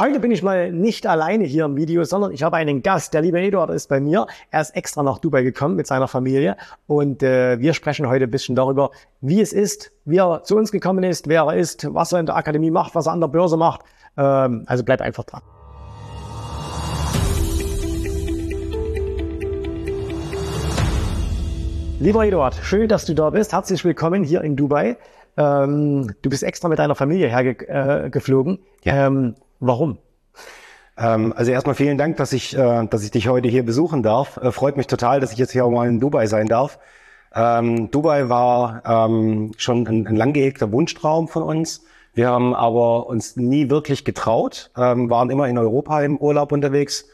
Heute bin ich mal nicht alleine hier im Video, sondern ich habe einen Gast. Der liebe Eduard ist bei mir. Er ist extra nach Dubai gekommen mit seiner Familie und äh, wir sprechen heute ein bisschen darüber, wie es ist, wie er zu uns gekommen ist, wer er ist, was er in der Akademie macht, was er an der Börse macht. Ähm, also bleib einfach dran. Lieber Eduard, schön, dass du da bist. Herzlich willkommen hier in Dubai. Ähm, du bist extra mit deiner Familie hergeflogen. Äh, ja. Ähm, warum? Ähm, also erstmal vielen Dank, dass ich, äh, dass ich dich heute hier besuchen darf. Äh, freut mich total, dass ich jetzt hier auch mal in Dubai sein darf. Ähm, Dubai war ähm, schon ein, ein lang gehegter Wunschtraum von uns. Wir haben aber uns nie wirklich getraut, waren immer in Europa im Urlaub unterwegs.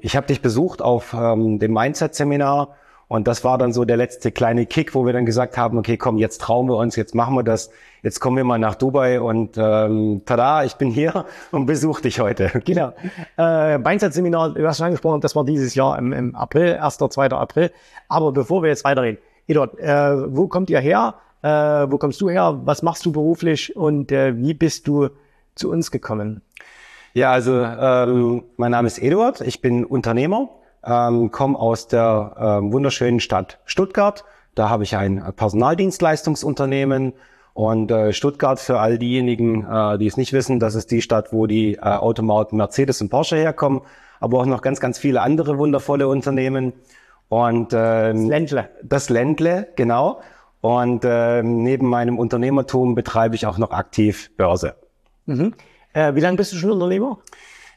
Ich habe dich besucht auf dem Mindset-Seminar und das war dann so der letzte kleine Kick, wo wir dann gesagt haben, okay, komm, jetzt trauen wir uns, jetzt machen wir das, jetzt kommen wir mal nach Dubai und ähm, tada, ich bin hier und besuche dich heute. Genau. Äh, Mindset-Seminar, du hast schon angesprochen, das war dieses Jahr im, im April, 1., 2. April. Aber bevor wir jetzt weiterreden, Eduard, äh, wo kommt ihr her? Äh, wo kommst du her? Was machst du beruflich und äh, wie bist du zu uns gekommen? Ja, also ähm, mein Name ist Eduard, ich bin Unternehmer ähm, komme aus der äh, wunderschönen Stadt Stuttgart. Da habe ich ein Personaldienstleistungsunternehmen und äh, Stuttgart für all diejenigen, äh, die es nicht wissen, das ist die Stadt, wo die äh, Automaten Mercedes und Porsche herkommen, aber auch noch ganz, ganz viele andere wundervolle Unternehmen. Und äh, das Ländle. Das Ländle, genau. Und äh, neben meinem Unternehmertum betreibe ich auch noch aktiv Börse. Mhm. Äh, wie lange bist du schon Unternehmer?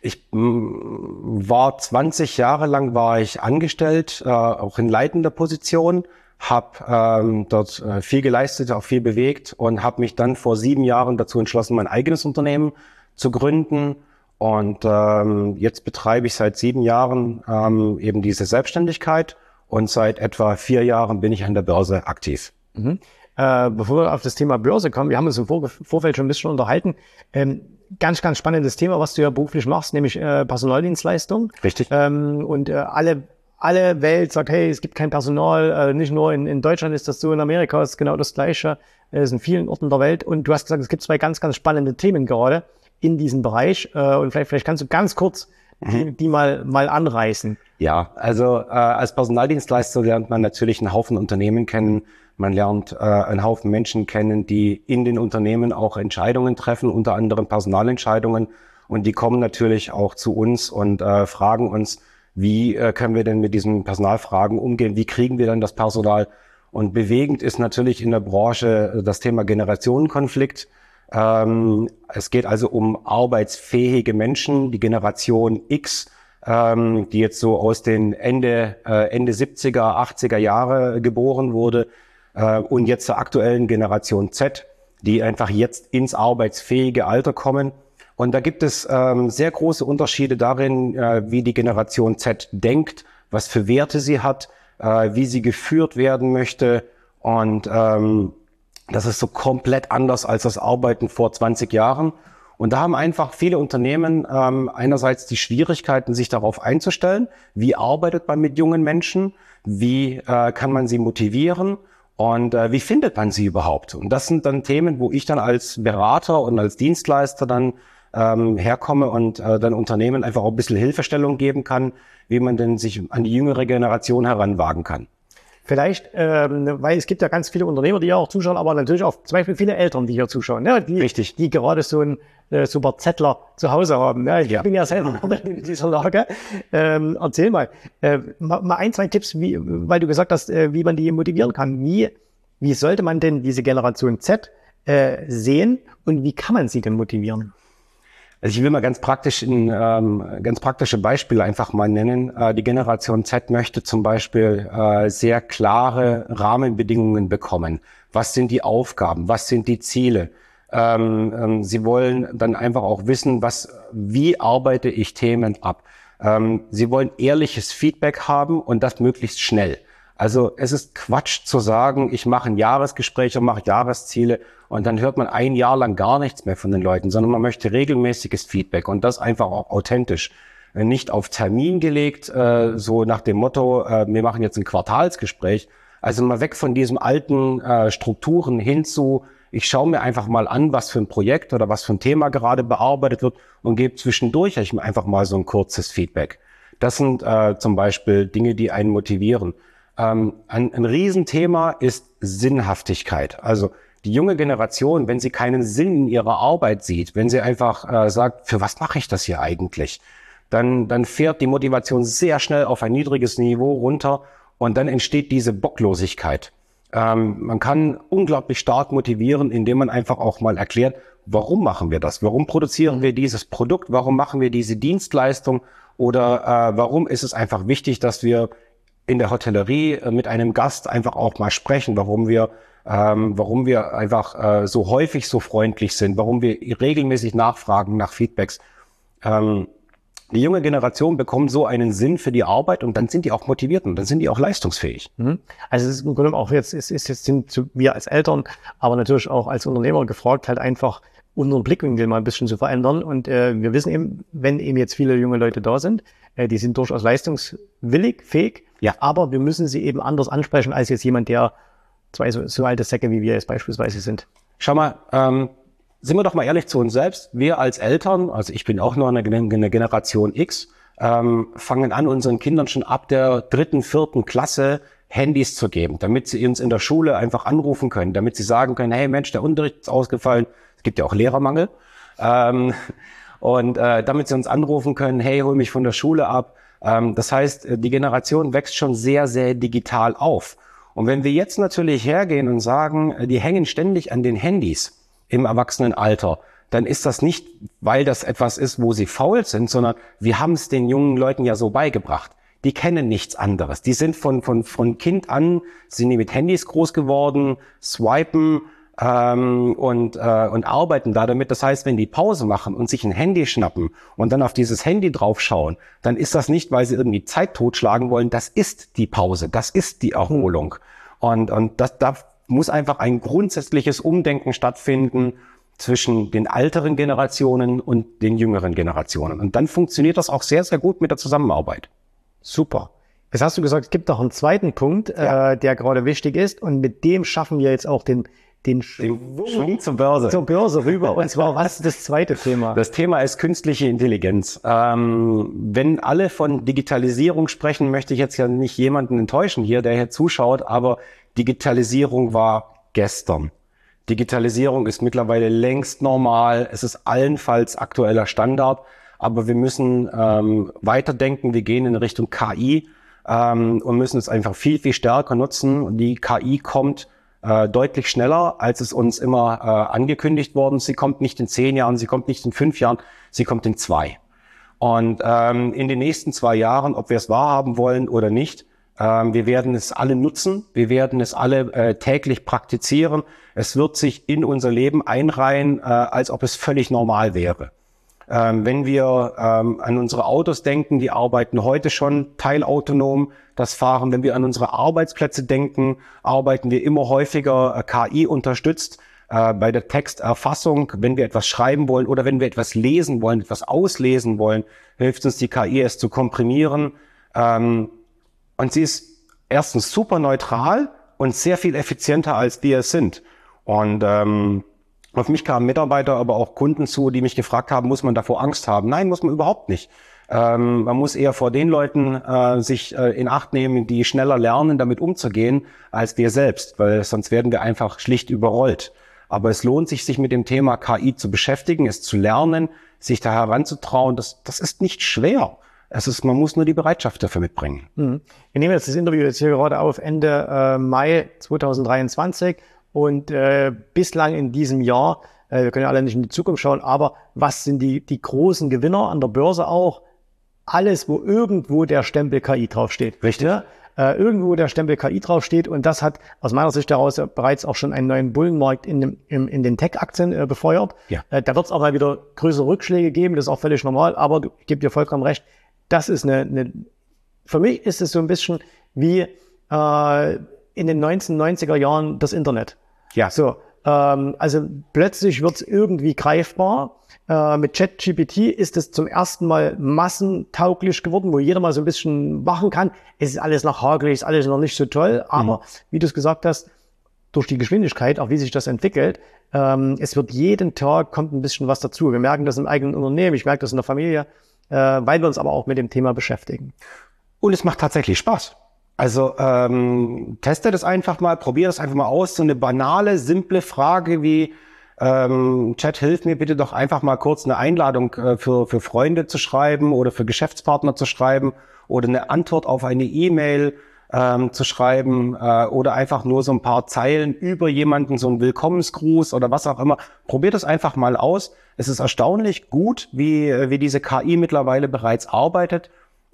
Ich mm, war 20 Jahre lang war ich angestellt, äh, auch in leitender Position, habe ähm, dort äh, viel geleistet, auch viel bewegt und habe mich dann vor sieben Jahren dazu entschlossen, mein eigenes Unternehmen zu gründen. Und ähm, jetzt betreibe ich seit sieben Jahren ähm, eben diese Selbstständigkeit und seit etwa vier Jahren bin ich an der Börse aktiv. Mhm. Äh, bevor wir auf das Thema Börse kommen, wir haben uns im Vor Vorfeld schon ein bisschen unterhalten. Ähm, ganz, ganz spannendes Thema, was du ja beruflich machst, nämlich äh, Personaldienstleistung. Richtig. Ähm, und äh, alle, alle Welt sagt, hey, es gibt kein Personal, äh, nicht nur in, in Deutschland ist das so, in Amerika ist genau das Gleiche, äh, ist in vielen Orten der Welt. Und du hast gesagt, es gibt zwei ganz, ganz spannende Themen gerade in diesem Bereich. Äh, und vielleicht, vielleicht kannst du ganz kurz die, mhm. die mal, mal anreißen. Ja, also äh, als Personaldienstleister lernt man natürlich einen Haufen Unternehmen kennen, man lernt äh, einen Haufen Menschen kennen, die in den Unternehmen auch Entscheidungen treffen, unter anderem Personalentscheidungen. Und die kommen natürlich auch zu uns und äh, fragen uns, wie äh, können wir denn mit diesen Personalfragen umgehen? Wie kriegen wir dann das Personal? Und bewegend ist natürlich in der Branche äh, das Thema Generationenkonflikt. Ähm, es geht also um arbeitsfähige Menschen, die Generation X, ähm, die jetzt so aus den Ende, äh, Ende 70er, 80er Jahre geboren wurde, äh, und jetzt zur aktuellen Generation Z, die einfach jetzt ins arbeitsfähige Alter kommen. Und da gibt es ähm, sehr große Unterschiede darin, äh, wie die Generation Z denkt, was für Werte sie hat, äh, wie sie geführt werden möchte. Und ähm, das ist so komplett anders als das Arbeiten vor 20 Jahren. Und da haben einfach viele Unternehmen ähm, einerseits die Schwierigkeiten, sich darauf einzustellen. Wie arbeitet man mit jungen Menschen? Wie äh, kann man sie motivieren? Und äh, wie findet man sie überhaupt? Und das sind dann Themen, wo ich dann als Berater und als Dienstleister dann ähm, herkomme und äh, dann Unternehmen einfach auch ein bisschen Hilfestellung geben kann, wie man denn sich an die jüngere Generation heranwagen kann. Vielleicht, ähm, weil es gibt ja ganz viele Unternehmer, die ja auch zuschauen, aber natürlich auch zum Beispiel viele Eltern, die hier zuschauen, ne? die, Richtig. die gerade so ein äh, super Zettler zu Hause haben. Ne? Ich ja. bin ja selber in dieser Lage. Ähm, erzähl mal, äh, mal, mal ein, zwei Tipps, wie, weil du gesagt hast, äh, wie man die motivieren kann. Wie, wie sollte man denn diese Generation Z äh, sehen und wie kann man sie denn motivieren? Also ich will mal ganz praktisch ein ähm, ganz praktische Beispiele einfach mal nennen. Äh, die Generation Z möchte zum Beispiel äh, sehr klare Rahmenbedingungen bekommen. Was sind die Aufgaben? Was sind die Ziele? Ähm, ähm, sie wollen dann einfach auch wissen, was, wie arbeite ich Themen ab? Ähm, sie wollen ehrliches Feedback haben und das möglichst schnell. Also es ist Quatsch zu sagen, ich mache ein Jahresgespräch und mache Jahresziele und dann hört man ein Jahr lang gar nichts mehr von den Leuten, sondern man möchte regelmäßiges Feedback und das einfach auch authentisch. Nicht auf Termin gelegt, äh, so nach dem Motto, äh, wir machen jetzt ein Quartalsgespräch. Also mal weg von diesen alten äh, Strukturen hin zu, Ich schaue mir einfach mal an, was für ein Projekt oder was für ein Thema gerade bearbeitet wird und gebe zwischendurch einfach mal so ein kurzes Feedback. Das sind äh, zum Beispiel Dinge, die einen motivieren. Ähm, ein, ein Riesenthema ist Sinnhaftigkeit. Also die junge Generation, wenn sie keinen Sinn in ihrer Arbeit sieht, wenn sie einfach äh, sagt, für was mache ich das hier eigentlich, dann, dann fährt die Motivation sehr schnell auf ein niedriges Niveau runter und dann entsteht diese Bocklosigkeit. Ähm, man kann unglaublich stark motivieren, indem man einfach auch mal erklärt, warum machen wir das? Warum produzieren wir dieses Produkt? Warum machen wir diese Dienstleistung? Oder äh, warum ist es einfach wichtig, dass wir in der Hotellerie äh, mit einem Gast einfach auch mal sprechen? Warum wir ähm, warum wir einfach äh, so häufig so freundlich sind, warum wir regelmäßig nachfragen nach Feedbacks. Ähm, die junge Generation bekommt so einen Sinn für die Arbeit und dann sind die auch motiviert und dann sind die auch leistungsfähig. Mhm. Also es ist im Grunde auch jetzt, es ist jetzt sind wir als Eltern, aber natürlich auch als Unternehmer gefragt, halt einfach unseren Blickwinkel mal ein bisschen zu verändern. Und äh, wir wissen eben, wenn eben jetzt viele junge Leute da sind, äh, die sind durchaus leistungswillig, fähig, ja. aber wir müssen sie eben anders ansprechen als jetzt jemand, der zwei so, so alte Säcke wie wir jetzt beispielsweise sind. Schau mal, ähm, sind wir doch mal ehrlich zu uns selbst. Wir als Eltern, also ich bin auch nur eine, eine Generation X, ähm, fangen an, unseren Kindern schon ab der dritten, vierten Klasse Handys zu geben, damit sie uns in der Schule einfach anrufen können, damit sie sagen können, hey Mensch, der Unterricht ist ausgefallen. Es gibt ja auch Lehrermangel. Ähm, und äh, damit sie uns anrufen können, hey, hol mich von der Schule ab. Ähm, das heißt, die Generation wächst schon sehr, sehr digital auf. Und wenn wir jetzt natürlich hergehen und sagen, äh, die hängen ständig an den Handys im Erwachsenenalter, dann ist das nicht, weil das etwas ist, wo sie faul sind, sondern wir haben es den jungen Leuten ja so beigebracht. Die kennen nichts anderes. Die sind von, von, von Kind an, sind die mit Handys groß geworden, swipen, ähm, und, äh, und arbeiten da damit. Das heißt, wenn die Pause machen und sich ein Handy schnappen und dann auf dieses Handy draufschauen, dann ist das nicht, weil sie irgendwie Zeit totschlagen wollen. Das ist die Pause, das ist die Erholung. Und, und das, da muss einfach ein grundsätzliches Umdenken stattfinden zwischen den älteren Generationen und den jüngeren Generationen. Und dann funktioniert das auch sehr, sehr gut mit der Zusammenarbeit. Super. Jetzt hast du gesagt, es gibt noch einen zweiten Punkt, ja. äh, der gerade wichtig ist. Und mit dem schaffen wir jetzt auch den den Schwung zur Börse. Zur Börse rüber. Und zwar, was ist das zweite Thema? Das Thema ist künstliche Intelligenz. Ähm, wenn alle von Digitalisierung sprechen, möchte ich jetzt ja nicht jemanden enttäuschen hier, der hier zuschaut, aber Digitalisierung war gestern. Digitalisierung ist mittlerweile längst normal. Es ist allenfalls aktueller Standard. Aber wir müssen ähm, weiterdenken. Wir gehen in Richtung KI ähm, und müssen es einfach viel, viel stärker nutzen. Und die KI kommt äh, deutlich schneller, als es uns immer äh, angekündigt worden. Sie kommt nicht in zehn Jahren, sie kommt nicht in fünf Jahren, sie kommt in zwei. Und ähm, in den nächsten zwei Jahren, ob wir es wahrhaben wollen oder nicht, ähm, wir werden es alle nutzen, wir werden es alle äh, täglich praktizieren. Es wird sich in unser Leben einreihen, äh, als ob es völlig normal wäre. Ähm, wenn wir ähm, an unsere Autos denken, die arbeiten heute schon teilautonom, das Fahren. Wenn wir an unsere Arbeitsplätze denken, arbeiten wir immer häufiger äh, KI unterstützt äh, bei der Texterfassung. Wenn wir etwas schreiben wollen oder wenn wir etwas lesen wollen, etwas auslesen wollen, hilft uns die KI es zu komprimieren. Ähm, und sie ist erstens super neutral und sehr viel effizienter als wir es sind. Und ähm, auf mich kamen Mitarbeiter, aber auch Kunden zu, die mich gefragt haben, muss man davor Angst haben? Nein, muss man überhaupt nicht. Ähm, man muss eher vor den Leuten äh, sich äh, in Acht nehmen, die schneller lernen, damit umzugehen, als wir selbst, weil sonst werden wir einfach schlicht überrollt. Aber es lohnt sich, sich mit dem Thema KI zu beschäftigen, es zu lernen, sich da heranzutrauen. Das, das ist nicht schwer. Es ist, man muss nur die Bereitschaft dafür mitbringen. Mhm. Wir nehmen jetzt das Interview jetzt hier gerade auf Ende äh, Mai 2023 und äh, bislang in diesem Jahr, äh, wir können ja alle nicht in die Zukunft schauen, aber was sind die, die großen Gewinner an der Börse auch? Alles, wo irgendwo der Stempel KI draufsteht. Richtig. Ja? Äh, irgendwo der Stempel KI draufsteht und das hat aus meiner Sicht heraus bereits auch schon einen neuen Bullenmarkt in, dem, in, in den Tech-Aktien äh, befeuert. Ja. Äh, da wird es auch mal wieder größere Rückschläge geben, das ist auch völlig normal, aber ich gebe dir vollkommen recht, das ist eine, eine für mich ist es so ein bisschen wie äh, in den 1990er Jahren das Internet. Ja. So, ähm, also plötzlich wird es irgendwie greifbar. Äh, mit ChatGPT ist es zum ersten Mal massentauglich geworden, wo jeder mal so ein bisschen machen kann. Es ist alles noch hagelig, ist alles noch nicht so toll, aber mhm. wie du es gesagt hast, durch die Geschwindigkeit, auch wie sich das entwickelt, ähm, es wird jeden Tag kommt ein bisschen was dazu. Wir merken das im eigenen Unternehmen, ich merke das in der Familie, äh, weil wir uns aber auch mit dem Thema beschäftigen. Und es macht tatsächlich Spaß. Also ähm, teste das einfach mal, probier das einfach mal aus. So eine banale, simple Frage wie ähm, Chat, hilf mir bitte doch einfach mal kurz eine Einladung äh, für, für Freunde zu schreiben oder für Geschäftspartner zu schreiben oder eine Antwort auf eine E-Mail ähm, zu schreiben äh, oder einfach nur so ein paar Zeilen über jemanden, so ein Willkommensgruß oder was auch immer. Probiert es einfach mal aus. Es ist erstaunlich gut, wie, wie diese KI mittlerweile bereits arbeitet.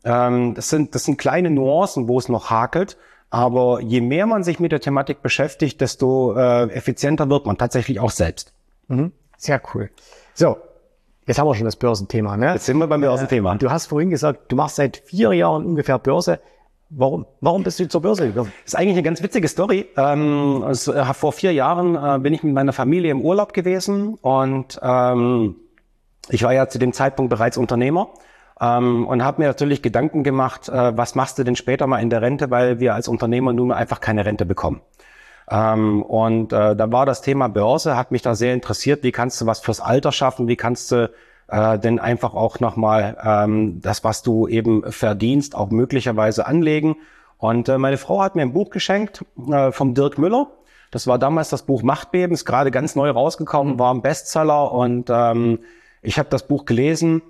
Ähm, das, sind, das sind kleine Nuancen, wo es noch hakelt. Aber je mehr man sich mit der Thematik beschäftigt, desto äh, effizienter wird man tatsächlich auch selbst. Mhm. Sehr cool. So, jetzt haben wir schon das Börsenthema. Ne? Jetzt sind wir beim Börsenthema. Äh, du hast vorhin gesagt, du machst seit vier Jahren ungefähr Börse. Warum? Warum bist du zur Börse gegangen? Das ist eigentlich eine ganz witzige Story. Ähm, also, äh, vor vier Jahren äh, bin ich mit meiner Familie im Urlaub gewesen und ähm, ich war ja zu dem Zeitpunkt bereits Unternehmer ähm, und habe mir natürlich Gedanken gemacht, äh, was machst du denn später mal in der Rente, weil wir als Unternehmer nun einfach keine Rente bekommen. Ähm, und äh, da war das Thema Börse, hat mich da sehr interessiert. Wie kannst du was fürs Alter schaffen? Wie kannst du äh, denn einfach auch nochmal ähm, das, was du eben verdienst, auch möglicherweise anlegen? Und äh, meine Frau hat mir ein Buch geschenkt äh, vom Dirk Müller. Das war damals das Buch Machtbeben, ist gerade ganz neu rausgekommen, war ein Bestseller und ähm, ich habe das Buch gelesen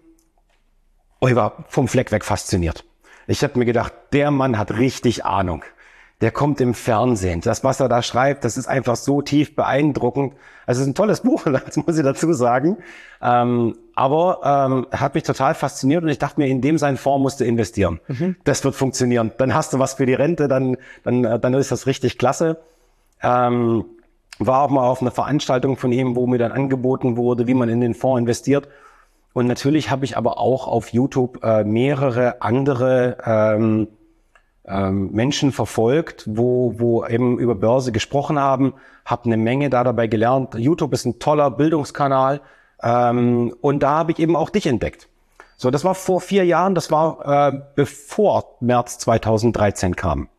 ich war vom Fleck weg fasziniert. Ich habe mir gedacht, der Mann hat richtig Ahnung. Der kommt im Fernsehen. Das, was er da schreibt, das ist einfach so tief beeindruckend. Also es ist ein tolles Buch, das muss ich dazu sagen. Ähm, aber ähm, hat mich total fasziniert und ich dachte mir, in dem seinen Fonds musst du investieren. Mhm. Das wird funktionieren. Dann hast du was für die Rente, dann, dann, äh, dann ist das richtig klasse. Ähm, war auch mal auf einer Veranstaltung von ihm, wo mir dann angeboten wurde, wie man in den Fonds investiert. Und natürlich habe ich aber auch auf YouTube äh, mehrere andere ähm, ähm, Menschen verfolgt, wo, wo eben über Börse gesprochen haben, habe eine Menge da dabei gelernt. YouTube ist ein toller Bildungskanal ähm, und da habe ich eben auch dich entdeckt. So, das war vor vier Jahren, das war äh, bevor März 2013 kam.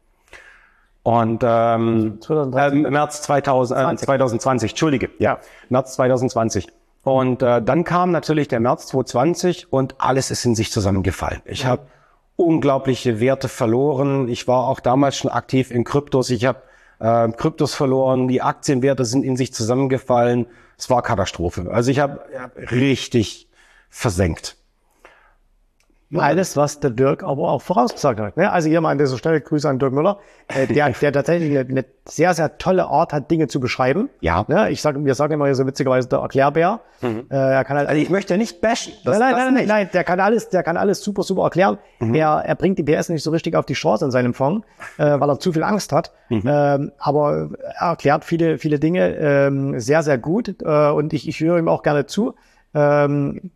Und ähm, äh, März 2000, äh, 2020, Entschuldige, ja, März 2020. Und äh, dann kam natürlich der März 2020 und alles ist in sich zusammengefallen. Ich habe unglaubliche Werte verloren. Ich war auch damals schon aktiv in Kryptos. Ich habe äh, Kryptos verloren. Die Aktienwerte sind in sich zusammengefallen. Es war Katastrophe. Also ich habe hab richtig versenkt. Alles, was der Dirk aber auch vorausgesagt hat. Ne? Also hier mal an dieser Stelle Grüße an Dirk Müller, äh, der, der tatsächlich eine, eine, sehr, sehr tolle Art hat, Dinge zu beschreiben. Ja. Ne? Ich sage, wir sagen immer hier so witzigerweise der Erklärbär. Mhm. Äh, er kann halt, also ich möchte nicht bashen. Das, nein, nein, nein, nein, nein, der kann alles, der kann alles super, super erklären. Mhm. Er, er bringt die PS nicht so richtig auf die Chance in seinem Fonds, äh, weil er zu viel Angst hat. Mhm. Ähm, aber er erklärt viele, viele Dinge ähm, sehr, sehr gut äh, und ich, ich höre ihm auch gerne zu. Ähm,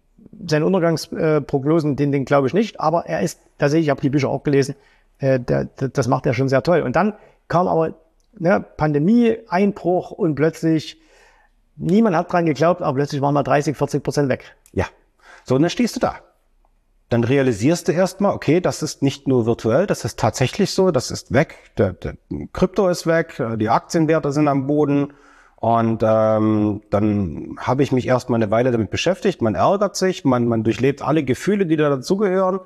seine Untergangsprognosen, den, den glaube ich nicht, aber er ist tatsächlich, ich habe die Bücher auch gelesen, äh, der, der, das macht er schon sehr toll. Und dann kam aber ne, Pandemie, Einbruch und plötzlich, niemand hat dran geglaubt, aber plötzlich waren mal 30, 40 Prozent weg. Ja. So, und dann stehst du da. Dann realisierst du erstmal, okay, das ist nicht nur virtuell, das ist tatsächlich so, das ist weg, der, der Krypto ist weg, die Aktienwerte sind am Boden, und ähm, dann habe ich mich erstmal eine Weile damit beschäftigt. Man ärgert sich, man, man durchlebt alle Gefühle, die da dazugehören.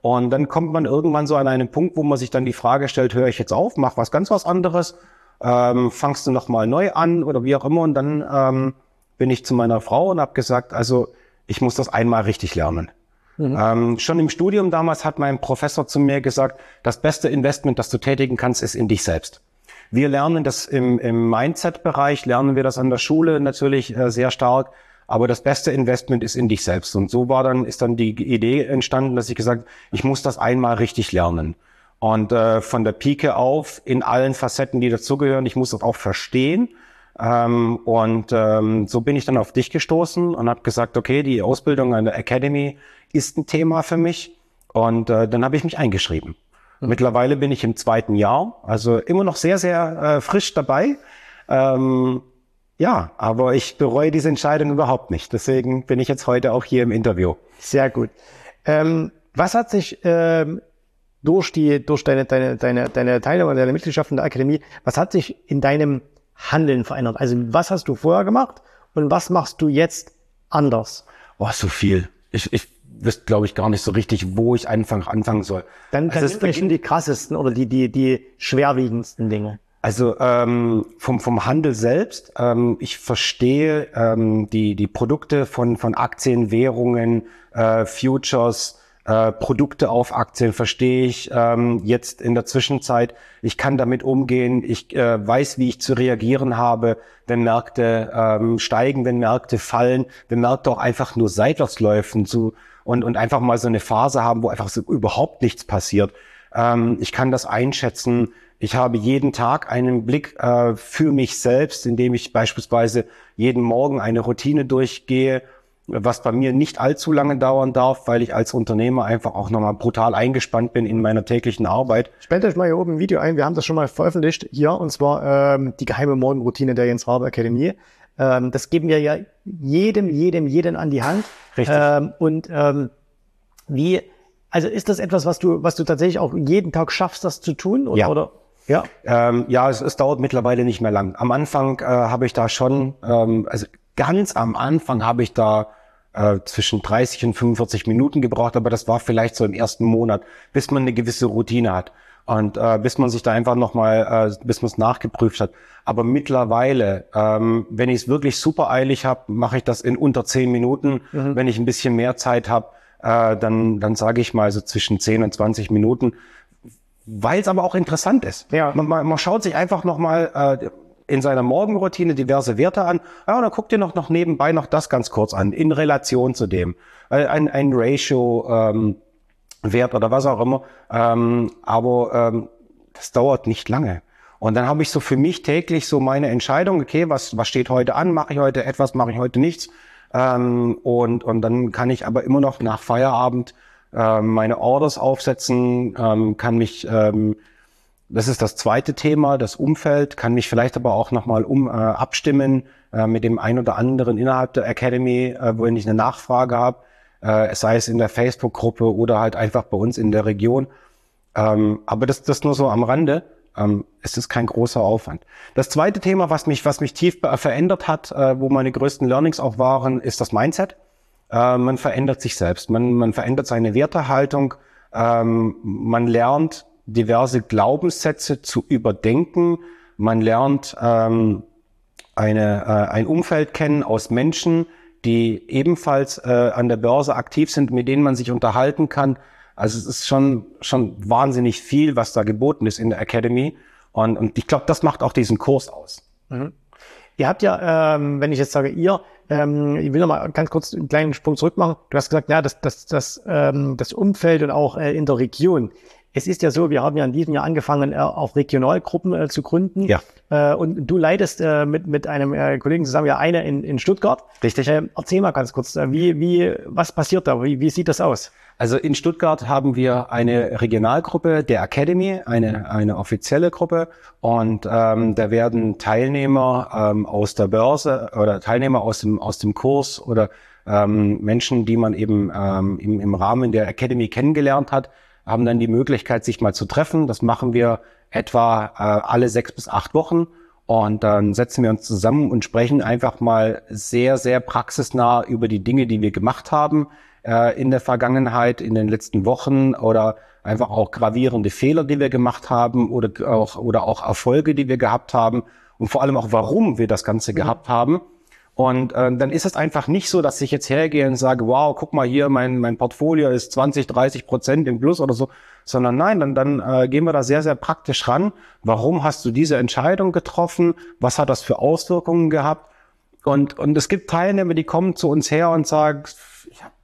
Und dann kommt man irgendwann so an einen Punkt, wo man sich dann die Frage stellt, höre ich jetzt auf, mach was ganz was anderes, ähm, fangst du nochmal neu an oder wie auch immer. Und dann ähm, bin ich zu meiner Frau und habe gesagt, also ich muss das einmal richtig lernen. Mhm. Ähm, schon im Studium damals hat mein Professor zu mir gesagt, das beste Investment, das du tätigen kannst, ist in dich selbst. Wir lernen das im, im Mindset-Bereich, lernen wir das an der Schule natürlich äh, sehr stark. Aber das beste Investment ist in dich selbst. Und so war dann, ist dann die Idee entstanden, dass ich gesagt, ich muss das einmal richtig lernen. Und äh, von der Pike auf in allen Facetten, die dazugehören, ich muss das auch verstehen. Ähm, und ähm, so bin ich dann auf dich gestoßen und habe gesagt, okay, die Ausbildung an der Academy ist ein Thema für mich. Und äh, dann habe ich mich eingeschrieben. Mhm. Mittlerweile bin ich im zweiten Jahr, also immer noch sehr, sehr äh, frisch dabei. Ähm, ja, aber ich bereue diese Entscheidung überhaupt nicht. Deswegen bin ich jetzt heute auch hier im Interview. Sehr gut. Ähm, was hat sich ähm, durch die, durch deine, deine, deine, deine Teilnahme, deine Mitgliedschaft in der Akademie, was hat sich in deinem Handeln verändert? Also was hast du vorher gemacht und was machst du jetzt anders? Oh, so viel. Ich, ich wüsste, glaube ich, gar nicht so richtig, wo ich einfach anfangen soll. Dann, dann also sind schon die krassesten oder die, die, die schwerwiegendsten Dinge. Also ähm, vom, vom Handel selbst, ähm, ich verstehe ähm, die, die Produkte von, von Aktien, Währungen, äh, Futures, äh, Produkte auf Aktien verstehe ich ähm, jetzt in der Zwischenzeit. Ich kann damit umgehen. Ich äh, weiß, wie ich zu reagieren habe, wenn Märkte ähm, steigen, wenn Märkte fallen, wenn Märkte auch einfach nur seitwärts laufen zu, und, und einfach mal so eine Phase haben, wo einfach so überhaupt nichts passiert. Ähm, ich kann das einschätzen. Ich habe jeden Tag einen Blick äh, für mich selbst, indem ich beispielsweise jeden Morgen eine Routine durchgehe, was bei mir nicht allzu lange dauern darf, weil ich als Unternehmer einfach auch nochmal brutal eingespannt bin in meiner täglichen Arbeit. Spendet euch mal hier oben ein Video ein. Wir haben das schon mal veröffentlicht hier, und zwar ähm, die geheime Morgenroutine der Jens Rabe Akademie. Ähm, das geben wir ja jedem, jedem, jedem an die Hand. Richtig. Ähm, und ähm, wie, also ist das etwas, was du, was du tatsächlich auch jeden Tag schaffst, das zu tun? Oder, Ja. oder? Ja. Ähm, ja, es, es dauert mittlerweile nicht mehr lang. Am Anfang äh, habe ich da schon, ähm, also ganz am Anfang habe ich da äh, zwischen 30 und 45 Minuten gebraucht, aber das war vielleicht so im ersten Monat, bis man eine gewisse Routine hat und äh, bis man sich da einfach nochmal, äh, bis man es nachgeprüft hat. Aber mittlerweile, ähm, wenn ich es wirklich super eilig habe, mache ich das in unter 10 Minuten. Wenn ich ein bisschen mehr Zeit habe, äh, dann, dann sage ich mal so zwischen 10 und 20 Minuten weil es aber auch interessant ist. Ja. Man, man, man schaut sich einfach nochmal äh, in seiner Morgenroutine diverse Werte an. Ja, und dann guckt ihr noch, noch nebenbei noch das ganz kurz an, in Relation zu dem. Äh, ein, ein Ratio, ähm, Wert oder was auch immer. Ähm, aber ähm, das dauert nicht lange. Und dann habe ich so für mich täglich so meine Entscheidung, okay, was, was steht heute an? Mache ich heute etwas, mache ich heute nichts? Ähm, und, und dann kann ich aber immer noch nach Feierabend ähm, meine Orders aufsetzen, ähm, kann mich, ähm, das ist das zweite Thema, das Umfeld, kann mich vielleicht aber auch nochmal um, äh, abstimmen äh, mit dem ein oder anderen innerhalb der Academy, äh, wenn ich eine Nachfrage habe, äh, sei es in der Facebook-Gruppe oder halt einfach bei uns in der Region. Ähm, aber das, das nur so am Rande. Ähm, es ist kein großer Aufwand. Das zweite Thema, was mich, was mich tief verändert hat, äh, wo meine größten Learnings auch waren, ist das Mindset. Äh, man verändert sich selbst. Man, man verändert seine Wertehaltung. Ähm, man lernt diverse Glaubenssätze zu überdenken. Man lernt ähm, eine, äh, ein Umfeld kennen aus Menschen, die ebenfalls äh, an der Börse aktiv sind, mit denen man sich unterhalten kann. Also es ist schon, schon wahnsinnig viel, was da geboten ist in der Academy. Und, und ich glaube, das macht auch diesen Kurs aus. Ihr habt ja, ähm, wenn ich jetzt sage ihr, ähm, ich will noch mal ganz kurz einen kleinen Sprung zurück machen. Du hast gesagt, ja, das, das, das, ähm, das Umfeld und auch äh, in der Region. Es ist ja so, wir haben ja in diesem Jahr angefangen, äh, auch Regionalgruppen äh, zu gründen. Ja. Äh, und du leitest äh, mit, mit einem äh, Kollegen zusammen ja eine in, in Stuttgart. Richtig. Ähm, erzähl mal ganz kurz, äh, wie, wie, was passiert da? Wie, wie sieht das aus? Also in Stuttgart haben wir eine Regionalgruppe der Academy, eine, eine offizielle Gruppe. Und ähm, da werden Teilnehmer ähm, aus der Börse oder Teilnehmer aus dem, aus dem Kurs oder ähm, Menschen, die man eben ähm, im, im Rahmen der Academy kennengelernt hat, haben dann die Möglichkeit, sich mal zu treffen. Das machen wir etwa äh, alle sechs bis acht Wochen. Und dann setzen wir uns zusammen und sprechen einfach mal sehr, sehr praxisnah über die Dinge, die wir gemacht haben äh, in der Vergangenheit, in den letzten Wochen oder einfach auch gravierende Fehler, die wir gemacht haben oder auch, oder auch Erfolge, die wir gehabt haben und vor allem auch, warum wir das Ganze gehabt haben. Und äh, dann ist es einfach nicht so, dass ich jetzt hergehe und sage, wow, guck mal hier, mein, mein Portfolio ist 20, 30 Prozent im Plus oder so, sondern nein, dann, dann äh, gehen wir da sehr, sehr praktisch ran. Warum hast du diese Entscheidung getroffen? Was hat das für Auswirkungen gehabt? Und, und es gibt Teilnehmer, die kommen zu uns her und sagen, ich habe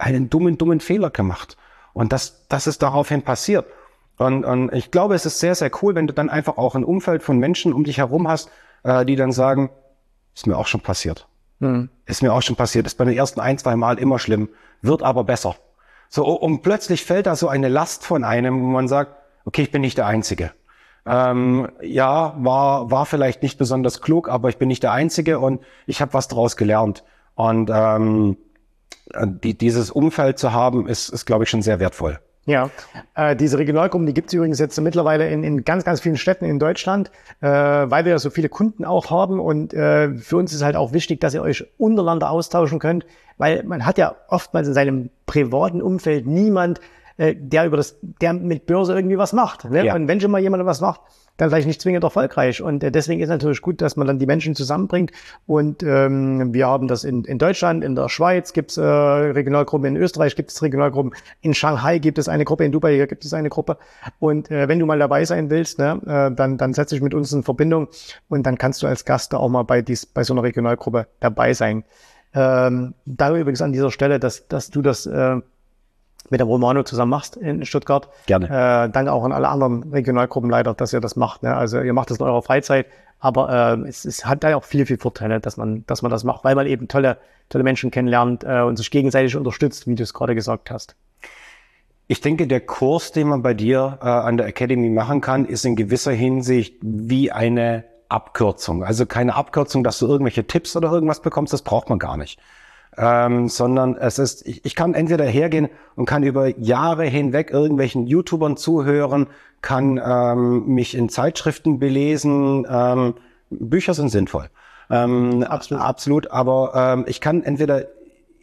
einen dummen, dummen Fehler gemacht. Und das, das ist daraufhin passiert. Und, und ich glaube, es ist sehr, sehr cool, wenn du dann einfach auch ein Umfeld von Menschen um dich herum hast, äh, die dann sagen, ist mir auch schon passiert. Ist mir auch schon passiert. Ist bei den ersten ein, zwei Mal immer schlimm, wird aber besser. So, und plötzlich fällt da so eine Last von einem, wo man sagt, okay, ich bin nicht der Einzige. Ähm, ja, war, war vielleicht nicht besonders klug, aber ich bin nicht der Einzige und ich habe was daraus gelernt. Und ähm, die, dieses Umfeld zu haben, ist, ist glaube ich, schon sehr wertvoll. Ja, äh, diese Regionalgruppen, die gibt es übrigens jetzt mittlerweile in, in ganz, ganz vielen Städten in Deutschland, äh, weil wir ja so viele Kunden auch haben. Und äh, für uns ist halt auch wichtig, dass ihr euch untereinander austauschen könnt, weil man hat ja oftmals in seinem privaten Umfeld niemand, äh, der über das, der mit Börse irgendwie was macht. Ne? Ja. Und wenn schon mal jemand was macht, dann vielleicht nicht zwingend erfolgreich. Und äh, deswegen ist natürlich gut, dass man dann die Menschen zusammenbringt. Und ähm, wir haben das in, in Deutschland, in der Schweiz gibt es äh, Regionalgruppen, in Österreich gibt es Regionalgruppen, in Shanghai gibt es eine Gruppe, in Dubai gibt es eine Gruppe. Und äh, wenn du mal dabei sein willst, ne, äh, dann, dann setz dich mit uns in Verbindung und dann kannst du als Gast da auch mal bei, dies, bei so einer Regionalgruppe dabei sein. Ähm, da übrigens an dieser Stelle, dass, dass du das äh, mit dem Romano zusammen machst in Stuttgart. Gerne. Äh, danke auch an alle anderen Regionalgruppenleiter, dass ihr das macht. Ne? Also ihr macht das in eurer Freizeit, aber äh, es, es hat da auch viele, viele Vorteile, dass man, dass man das macht, weil man eben tolle, tolle Menschen kennenlernt äh, und sich gegenseitig unterstützt, wie du es gerade gesagt hast. Ich denke, der Kurs, den man bei dir äh, an der Academy machen kann, ist in gewisser Hinsicht wie eine Abkürzung. Also keine Abkürzung, dass du irgendwelche Tipps oder irgendwas bekommst, das braucht man gar nicht ähm, sondern es ist, ich, ich kann entweder hergehen und kann über Jahre hinweg irgendwelchen YouTubern zuhören, kann ähm, mich in Zeitschriften belesen. Ähm, Bücher sind sinnvoll. Ähm, absolut. absolut. Aber ähm, ich kann entweder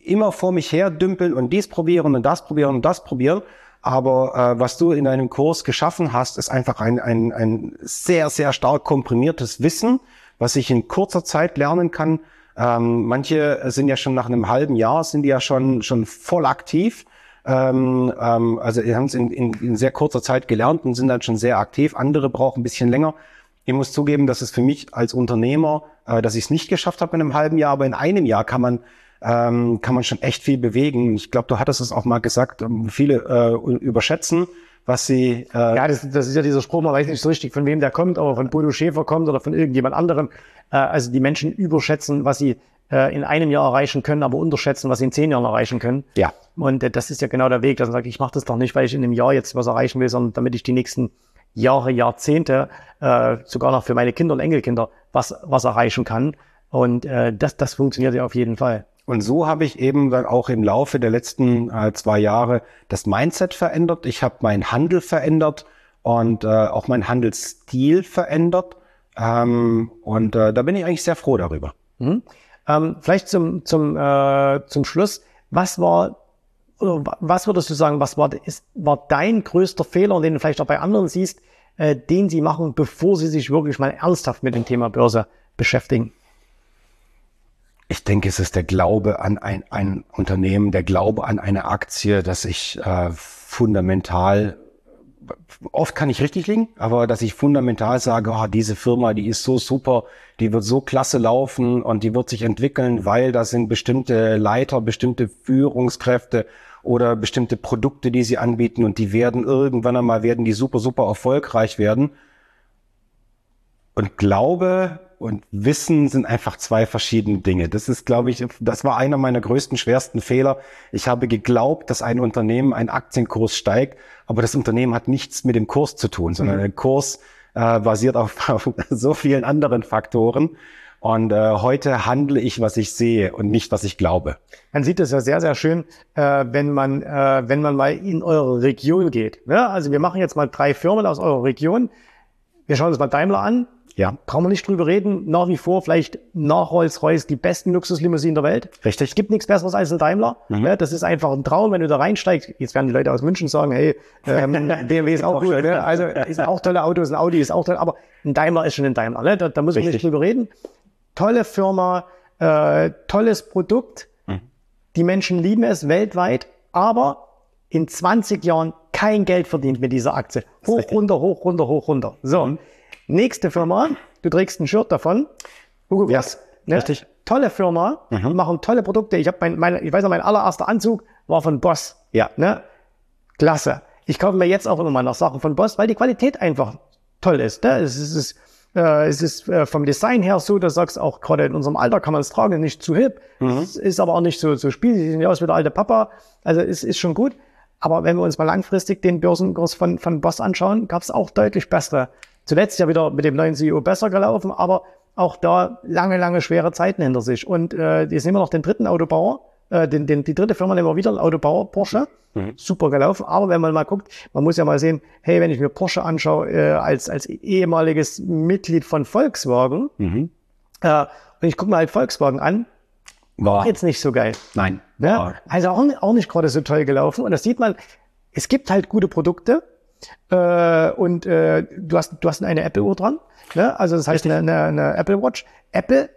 immer vor mich her dümpeln und dies probieren und das probieren und das probieren. Aber äh, was du in deinem Kurs geschaffen hast, ist einfach ein, ein, ein sehr, sehr stark komprimiertes Wissen, was ich in kurzer Zeit lernen kann, ähm, manche sind ja schon nach einem halben Jahr, sind die ja schon, schon voll aktiv. Ähm, ähm, also haben es in, in, in sehr kurzer Zeit gelernt und sind dann schon sehr aktiv. Andere brauchen ein bisschen länger. Ich muss zugeben, dass es für mich als Unternehmer, äh, dass ich es nicht geschafft habe in einem halben Jahr, aber in einem Jahr kann man ähm, kann man schon echt viel bewegen. Ich glaube, du hattest es auch mal gesagt, ähm, viele äh, überschätzen, was sie. Äh ja, das, das ist ja dieser Spruch, man weiß nicht so richtig, von wem der kommt, aber von Bodo Schäfer kommt oder von irgendjemand anderem. Äh, also die Menschen überschätzen, was sie äh, in einem Jahr erreichen können, aber unterschätzen, was sie in zehn Jahren erreichen können. Ja. Und äh, das ist ja genau der Weg, dass man sagt, ich mache das doch nicht, weil ich in einem Jahr jetzt was erreichen will, sondern damit ich die nächsten Jahre, Jahrzehnte, äh, sogar noch für meine Kinder und Enkelkinder was, was erreichen kann. Und äh, das, das funktioniert ja auf jeden Fall. Und so habe ich eben dann auch im Laufe der letzten äh, zwei Jahre das Mindset verändert. Ich habe meinen Handel verändert und äh, auch meinen Handelsstil verändert. Ähm, und äh, da bin ich eigentlich sehr froh darüber. Mhm. Ähm, vielleicht zum, zum, äh, zum Schluss. Was war, was würdest du sagen, was war, ist, war dein größter Fehler, den du vielleicht auch bei anderen siehst, äh, den sie machen, bevor sie sich wirklich mal ernsthaft mit dem Thema Börse beschäftigen? Ich denke, es ist der Glaube an ein, ein Unternehmen, der Glaube an eine Aktie, dass ich äh, fundamental, oft kann ich richtig liegen, aber dass ich fundamental sage, oh, diese Firma, die ist so super, die wird so klasse laufen und die wird sich entwickeln, weil da sind bestimmte Leiter, bestimmte Führungskräfte oder bestimmte Produkte, die sie anbieten und die werden irgendwann einmal werden die super, super erfolgreich werden. Und glaube und Wissen sind einfach zwei verschiedene Dinge. Das ist, glaube ich, das war einer meiner größten, schwersten Fehler. Ich habe geglaubt, dass ein Unternehmen, ein Aktienkurs steigt, aber das Unternehmen hat nichts mit dem Kurs zu tun, sondern mhm. der Kurs äh, basiert auf, auf, so vielen anderen Faktoren. Und äh, heute handle ich, was ich sehe und nicht, was ich glaube. Man sieht das ja sehr, sehr schön, äh, wenn man, äh, wenn man mal in eure Region geht. Ja, also wir machen jetzt mal drei Firmen aus eurer Region. Wir schauen uns mal Daimler an. Ja. Brauchen wir nicht drüber reden. Nach wie vor vielleicht nach Rolls-Royce die besten Luxuslimousinen der Welt. Richtig. Es gibt nichts Besseres als ein Daimler. Mhm. Ja, das ist einfach ein Traum, wenn du da reinsteigst. Jetzt werden die Leute aus München sagen, hey, ähm, BMW ist auch gut. Ne? Also ist auch tolle Autos, ein Audi ist auch toll. Aber ein Daimler ist schon ein Daimler. Ne? Da, da muss man nicht drüber reden. Tolle Firma, äh, tolles Produkt. Mhm. Die Menschen lieben es weltweit. Aber in 20 Jahren kein Geld verdient mit dieser Aktie. Hoch, runter, hoch, runter, hoch, runter. So. Mhm. Nächste Firma, du trägst ein Shirt davon. Hugo yes, ne? richtig. Tolle Firma, mhm. machen tolle Produkte. Ich habe mein, mein, ich weiß noch, mein allererster Anzug war von Boss. Ja. Ne? Klasse. Ich kaufe mir jetzt auch immer mal noch Sachen von Boss, weil die Qualität einfach toll ist. Ne? Es ist, es ist, äh, es ist äh, vom Design her so, dass du sagst, auch gerade in unserem Alter kann man es tragen, nicht zu hip. Mhm. Es ist aber auch nicht so, so spielsig, sieht ja aus wie der alte Papa. Also es ist schon gut. Aber wenn wir uns mal langfristig den Börsenkurs von, von Boss anschauen, gab es auch deutlich bessere Zuletzt ja wieder mit dem neuen CEO besser gelaufen, aber auch da lange, lange schwere Zeiten hinter sich. Und äh, jetzt nehmen wir noch den dritten Autobauer, Äh, den, den, die dritte Firma nehmen wir wieder, Autobauer Porsche. Mhm. Super gelaufen. Aber wenn man mal guckt, man muss ja mal sehen, hey, wenn ich mir Porsche anschaue, äh, als, als ehemaliges Mitglied von Volkswagen, mhm. äh, und ich gucke mir halt Volkswagen an, war jetzt nicht so geil. Nein. Ja, also auch, auch nicht gerade so toll gelaufen. Und das sieht man, es gibt halt gute Produkte. Äh, und äh, du hast du hast eine Apple Uhr dran, ne? Also das heißt eine, eine, eine Apple Watch. Apple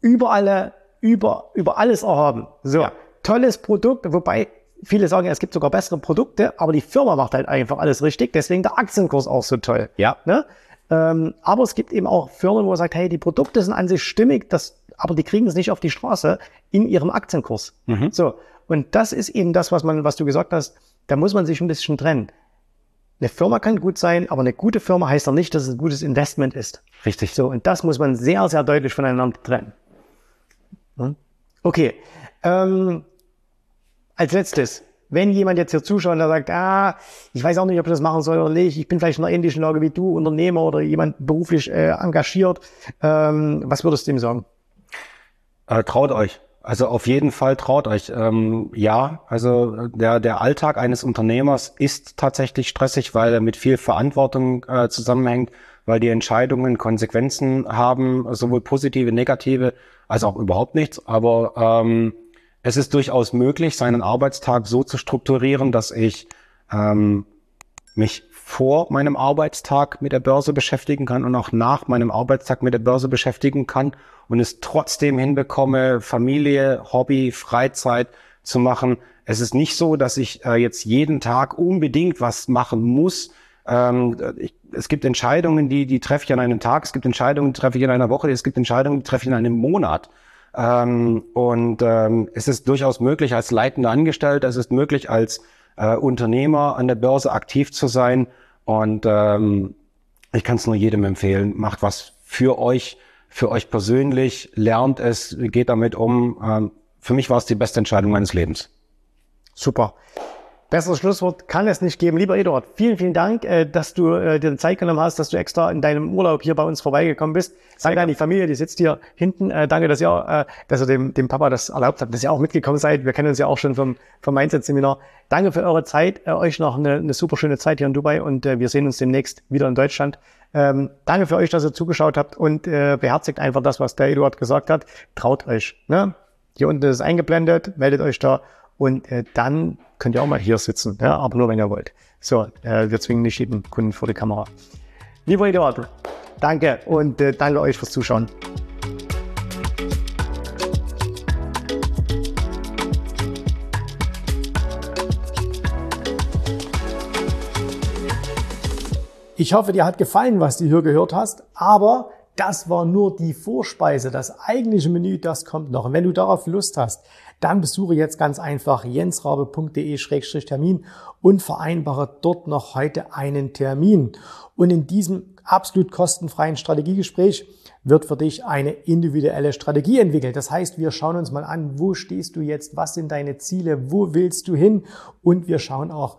über alle über über alles erhaben. So ja. tolles Produkt, wobei viele sagen, es gibt sogar bessere Produkte, aber die Firma macht halt einfach alles richtig. Deswegen der Aktienkurs auch so toll. Ja. Ne? Ähm, aber es gibt eben auch Firmen, wo man sagt, hey, die Produkte sind an sich stimmig, das, aber die kriegen es nicht auf die Straße in ihrem Aktienkurs. Mhm. So. Und das ist eben das, was man, was du gesagt hast, da muss man sich ein bisschen trennen. Eine Firma kann gut sein, aber eine gute Firma heißt doch nicht, dass es ein gutes Investment ist. Richtig. So, und das muss man sehr, sehr deutlich voneinander trennen. Hm? Okay. Ähm, als letztes, wenn jemand jetzt hier zuschaut und sagt, ah, ich weiß auch nicht, ob ich das machen soll oder nicht, ich bin vielleicht in einer ähnlichen Lage wie du, Unternehmer oder jemand beruflich äh, engagiert, ähm, was würdest du ihm sagen? Äh, traut euch. Also auf jeden Fall traut euch. Ähm, ja, also der, der Alltag eines Unternehmers ist tatsächlich stressig, weil er mit viel Verantwortung äh, zusammenhängt, weil die Entscheidungen Konsequenzen haben, sowohl positive, negative, als auch überhaupt nichts. Aber ähm, es ist durchaus möglich, seinen Arbeitstag so zu strukturieren, dass ich ähm, mich vor meinem Arbeitstag mit der Börse beschäftigen kann und auch nach meinem Arbeitstag mit der Börse beschäftigen kann und es trotzdem hinbekomme, Familie, Hobby, Freizeit zu machen. Es ist nicht so, dass ich äh, jetzt jeden Tag unbedingt was machen muss. Ähm, ich, es gibt Entscheidungen, die, die treffe ich an einem Tag, es gibt Entscheidungen, die treffe ich in einer Woche, es gibt Entscheidungen, die treffe ich in einem Monat. Ähm, und ähm, es ist durchaus möglich als leitender Angestellter, es ist möglich als äh, Unternehmer an der Börse aktiv zu sein. Und ähm, ich kann es nur jedem empfehlen, macht was für euch für euch persönlich, lernt es, geht damit um. Ähm, für mich war es die beste Entscheidung meines Lebens. Super. Besseres Schlusswort kann es nicht geben. Lieber Eduard, vielen, vielen Dank, äh, dass du äh, dir Zeit genommen hast, dass du extra in deinem Urlaub hier bei uns vorbeigekommen bist. Danke an die Familie, die sitzt hier hinten. Äh, danke, dass ihr, dass ihr dem, dem Papa das erlaubt habt, dass ihr auch mitgekommen seid. Wir kennen uns ja auch schon vom, vom Mindset-Seminar. Danke für eure Zeit. euch noch eine, eine super schöne Zeit hier in Dubai und wir sehen uns demnächst wieder in Deutschland. Ähm, danke für euch, dass ihr zugeschaut habt und äh, beherzigt einfach das, was der Eduard gesagt hat. Traut euch. Ne? Hier unten ist es eingeblendet, meldet euch da und äh, dann könnt ihr auch mal hier sitzen, ja? aber nur wenn ihr wollt. So, äh, wir zwingen nicht jeden Kunden vor die Kamera. Lieber Eduard, danke und äh, danke euch fürs Zuschauen. Ich hoffe, dir hat gefallen, was du hier gehört hast, aber das war nur die Vorspeise. Das eigentliche Menü, das kommt noch. Und wenn du darauf Lust hast, dann besuche jetzt ganz einfach jensrabe.de-termin und vereinbare dort noch heute einen Termin. Und in diesem absolut kostenfreien Strategiegespräch wird für dich eine individuelle Strategie entwickelt. Das heißt, wir schauen uns mal an, wo stehst du jetzt, was sind deine Ziele, wo willst du hin und wir schauen auch,